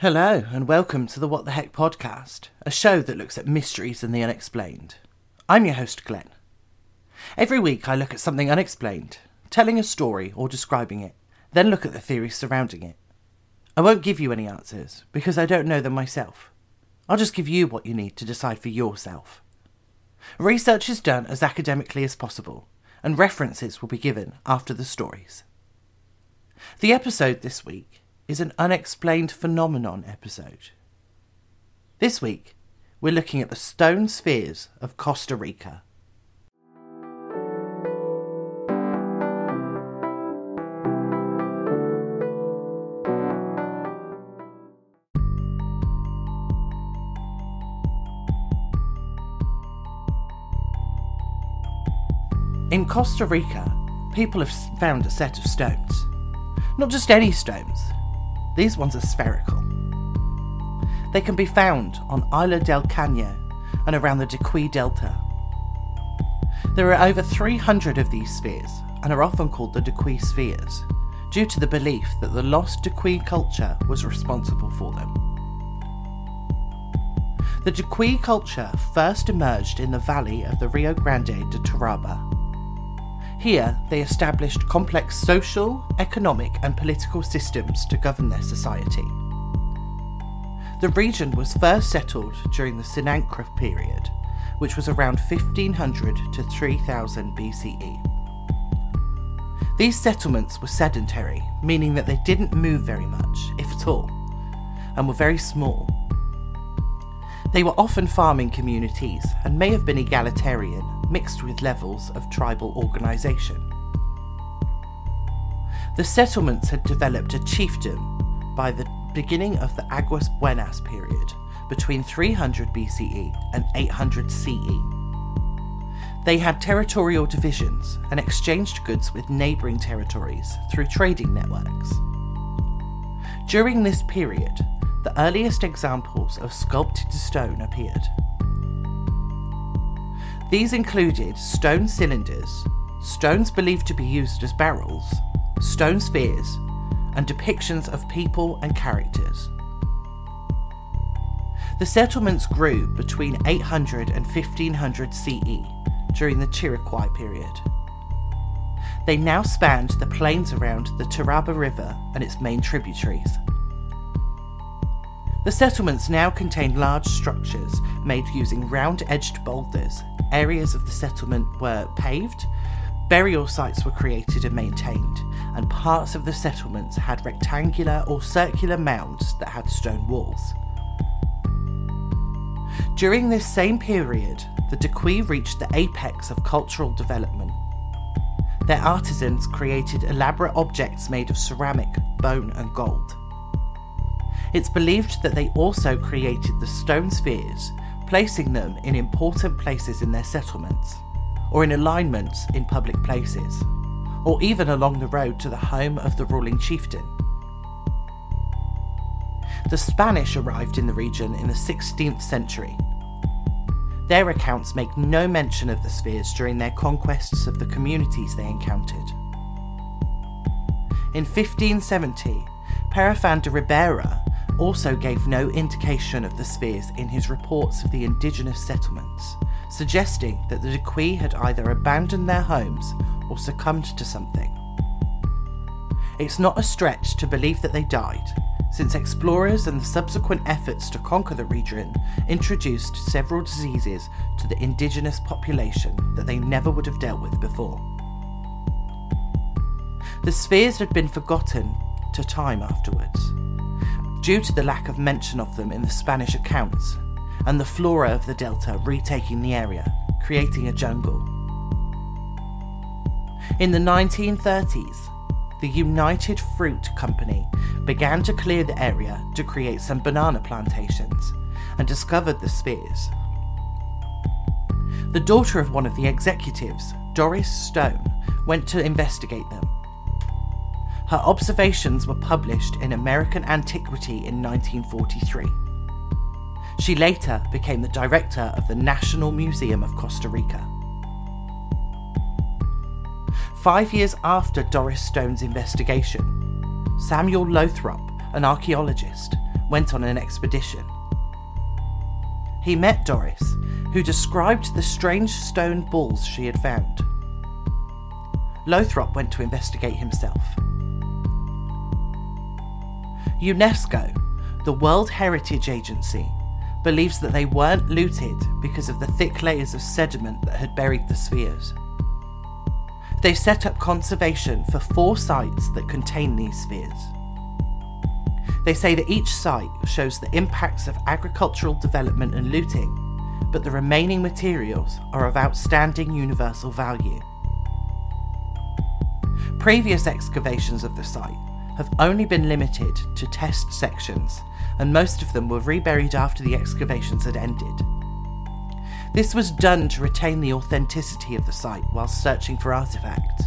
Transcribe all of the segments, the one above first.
Hello, and welcome to the What the Heck podcast, a show that looks at mysteries and the unexplained. I'm your host, Glen. Every week I look at something unexplained, telling a story or describing it, then look at the theories surrounding it. I won't give you any answers because I don't know them myself. I'll just give you what you need to decide for yourself. Research is done as academically as possible, and references will be given after the stories. The episode this week is an unexplained phenomenon episode. This week, we're looking at the stone spheres of Costa Rica. In Costa Rica, people have found a set of stones. Not just any stones, these ones are spherical. They can be found on Isla del Caño and around the Diquís Delta. There are over 300 of these spheres and are often called the Diquís spheres due to the belief that the lost Diquís culture was responsible for them. The Diquís culture first emerged in the valley of the Rio Grande de Térraba here, they established complex social, economic, and political systems to govern their society. The region was first settled during the Sinancrá period, which was around 1500 to 3000 BCE. These settlements were sedentary, meaning that they didn't move very much, if at all, and were very small. They were often farming communities and may have been egalitarian mixed with levels of tribal organisation. The settlements had developed a chiefdom by the beginning of the Aguas Buenas period, between 300 BCE and 800 CE. They had territorial divisions and exchanged goods with neighbouring territories through trading networks. During this period, the earliest examples of sculpted stone appeared. These included stone cylinders, stones believed to be used as barrels, stone spheres, and depictions of people and characters. The settlements grew between 800 and 1500 CE during the Chiriquí period. They now spanned the plains around the Térraba River and its main tributaries. The settlements now contained large structures made using round edged boulders areas of the settlement were paved, burial sites were created and maintained, and parts of the settlements had rectangular or circular mounds that had stone walls. During this same period, the Diquís reached the apex of cultural development. Their artisans created elaborate objects made of ceramic, bone, and gold. It's believed that they also created the stone spheres placing them in important places in their settlements, or in alignments in public places, or even along the road to the home of the ruling chieftain. The Spanish arrived in the region in the 16th century. Their accounts make no mention of the spheres during their conquests of the communities they encountered. In 1570, Perafan de Ribera also gave no indication of the spheres in his reports of the indigenous settlements, suggesting that the Diquís had either abandoned their homes or succumbed to something. It's not a stretch to believe that they died, since explorers and the subsequent efforts to conquer the region introduced several diseases to the indigenous population that they never would have dealt with before. The spheres had been forgotten to time afterwards, due to the lack of mention of them in the Spanish accounts, and the flora of the delta retaking the area, creating a jungle. In the 1930s, the United Fruit Company began to clear the area to create some banana plantations and discovered the spears. The daughter of one of the executives, Doris Stone, went to investigate them her observations were published in American Antiquity in 1943. She later became the director of the National Museum of Costa Rica. Five years after Doris Stone's investigation, Samuel Lothrop, an archaeologist, went on an expedition. He met Doris, who described the strange stone balls she had found. Lothrop went to investigate himself. UNESCO, the World Heritage Agency, believes that they weren't looted because of the thick layers of sediment that had buried the spheres. They set up conservation for four sites that contain these spheres. They say that each site shows the impacts of agricultural development and looting, but the remaining materials are of outstanding universal value. Previous excavations of the site have only been limited to test sections, and most of them were reburied after the excavations had ended. This was done to retain the authenticity of the site while searching for artefacts.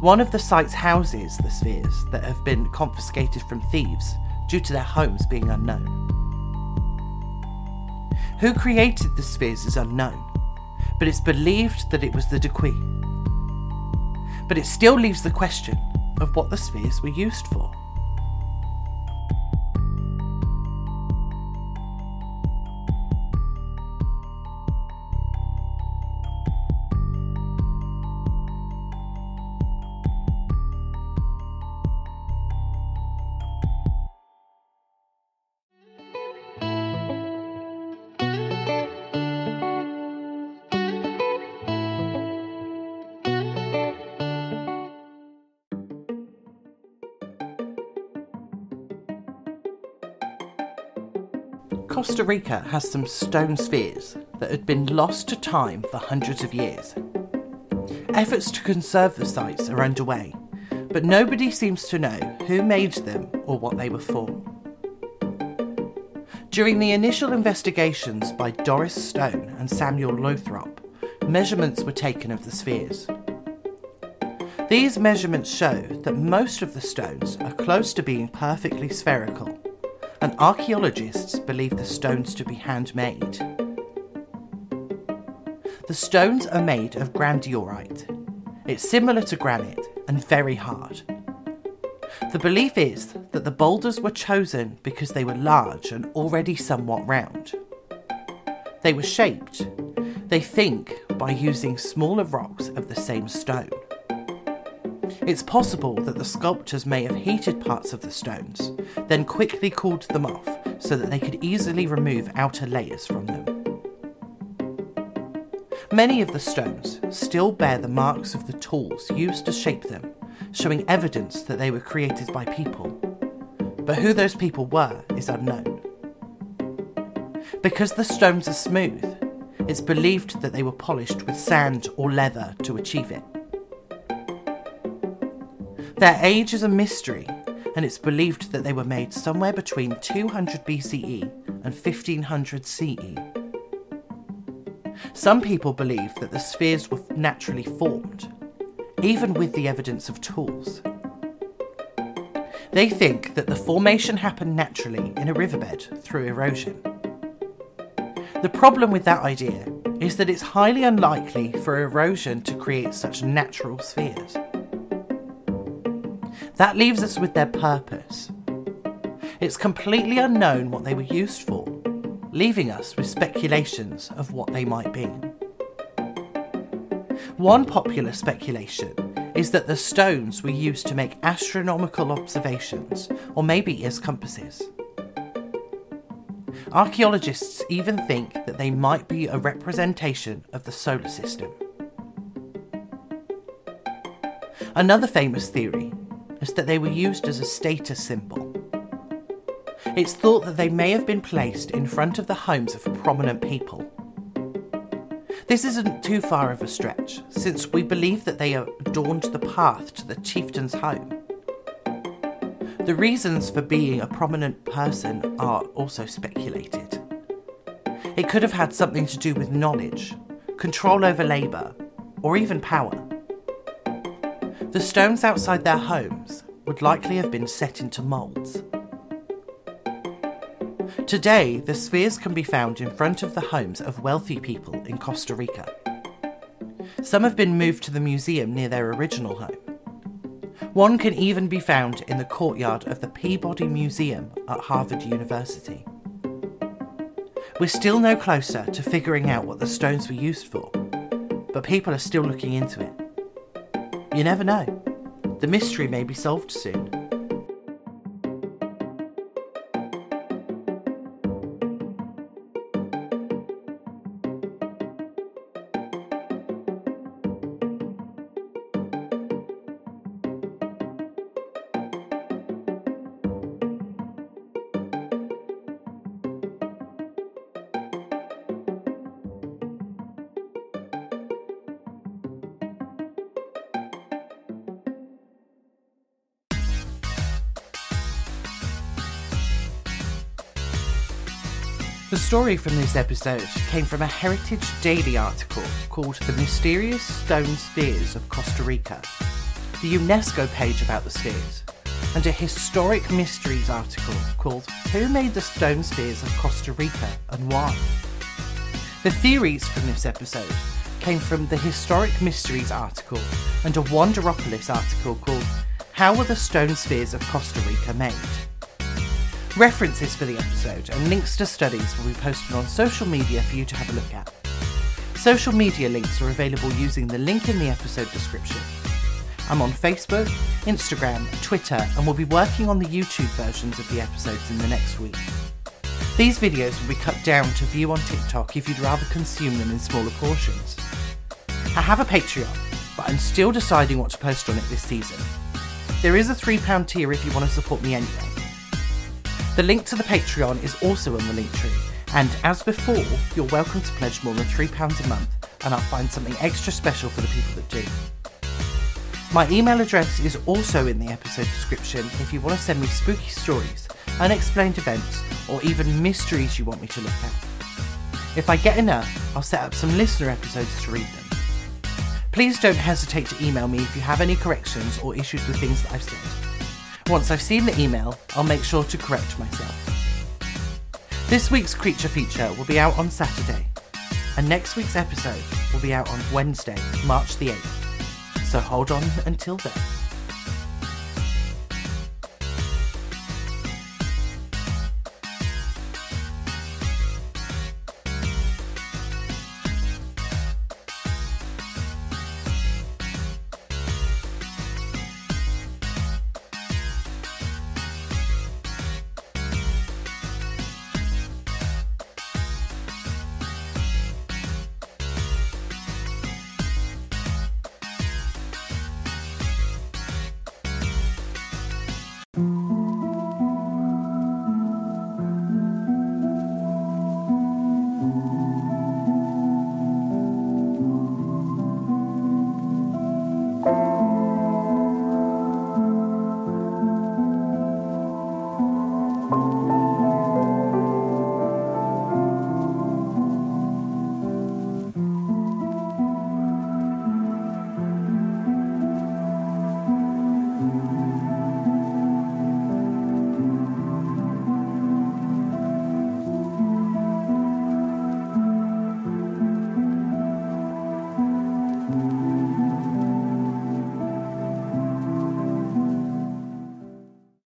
One of the site's houses the spheres that have been confiscated from thieves due to their homes being unknown. Who created the spheres is unknown, but it's believed that it was the Diquís. But it still leaves the question of what the spheres were used for. Costa Rica has some stone spheres that had been lost to time for hundreds of years. Efforts to conserve the sites are underway, but nobody seems to know who made them or what they were for. During the initial investigations by Doris Stone and Samuel Lothrop, measurements were taken of the spheres. These measurements show that most of the stones are close to being perfectly spherical and archaeologists believe the stones to be handmade. The stones are made of granodiorite. It's similar to granite and very hard. The belief is that the boulders were chosen because they were large and already somewhat round. They were shaped, they think, by using smaller rocks of the same stone. It's possible that the sculptors may have heated parts of the stones, then quickly cooled them off so that they could easily remove outer layers from them. Many of the stones still bear the marks of the tools used to shape them, showing evidence that they were created by people. But who those people were is unknown. Because the stones are smooth, it's believed that they were polished with sand or leather to achieve it. Their age is a mystery, and it's believed that they were made somewhere between 200 BCE and 1500 CE. Some people believe that the spheres were naturally formed, even with the evidence of tools. They think that the formation happened naturally in a riverbed through erosion. The problem with that idea is that it's highly unlikely for erosion to create such natural spheres. That leaves us with their purpose. It's completely unknown what they were used for, leaving us with speculations of what they might be. One popular speculation is that the stones were used to make astronomical observations, or maybe as compasses. Archaeologists even think that they might be a representation of the solar system. Another famous theory is that they were used as a status symbol. It's thought that they may have been placed in front of the homes of prominent people. This isn't too far of a stretch, since we believe that they adorned the path to the chieftain's home. The reasons for being a prominent person are also speculated. It could have had something to do with knowledge, control over labour, or even power. The stones outside their homes would likely have been set into moulds. Today, the spheres can be found in front of the homes of wealthy people in Costa Rica. Some have been moved to the museum near their original home. One can even be found in the courtyard of the Peabody Museum at Harvard University. We're still no closer to figuring out what the stones were used for, but people are still looking into it. You never know. The mystery may be solved soon. The story from this episode came from a Heritage Daily article called The Mysterious Stone Spheres of Costa Rica, the UNESCO page about the spheres, and a Historic Mysteries article called Who Made the Stone Spheres of Costa Rica and Why? The theories from this episode came from the Historic Mysteries article and a Wonderopolis article called How Were the Stone Spheres of Costa Rica Made? References for the episode and links to studies will be posted on social media for you to have a look at. Social media links are available using the link in the episode description. I'm on Facebook, Instagram, Twitter, and will be working on the YouTube versions of the episodes in the next week. These videos will be cut down to view on TikTok if you'd rather consume them in smaller portions. I have a Patreon, but I'm still deciding what to post on it this season. There is a £3 tier if you want to support me anyway. The link to the Patreon is also in the link tree, and as before, you're welcome to pledge more than £3 a month, and I'll find something extra special for the people that do. My email address is also in the episode description if you want to send me spooky stories, unexplained events, or even mysteries you want me to look at. If I get enough, I'll set up some listener episodes to read them. Please don't hesitate to email me if you have any corrections or issues with things that I've said. Once I've seen the email, I'll make sure to correct myself. This week's creature feature will be out on Saturday, and next week's episode will be out on Wednesday, March the 8th. So hold on until then.